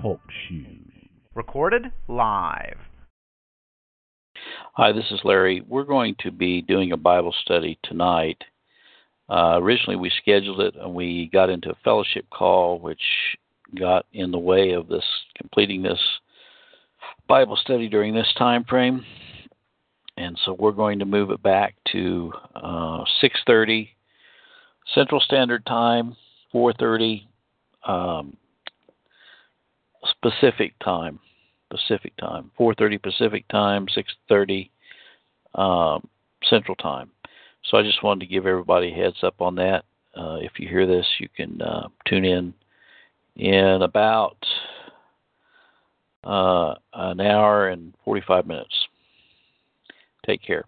Talk shoes. Recorded live. Hi, this is Larry. We're going to be doing a Bible study tonight. Uh, originally, we scheduled it and we got into a fellowship call, which got in the way of this completing this Bible study during this time frame. And so we're going to move it back to uh, 6:30 Central Standard Time, 4:30 um, Pacific Time. Pacific Time, 4:30 Pacific Time, 6:30 um, Central Time. So I just wanted to give everybody heads up on that. Uh, if you hear this, you can uh, tune in in about uh, an hour and 45 minutes. Take care.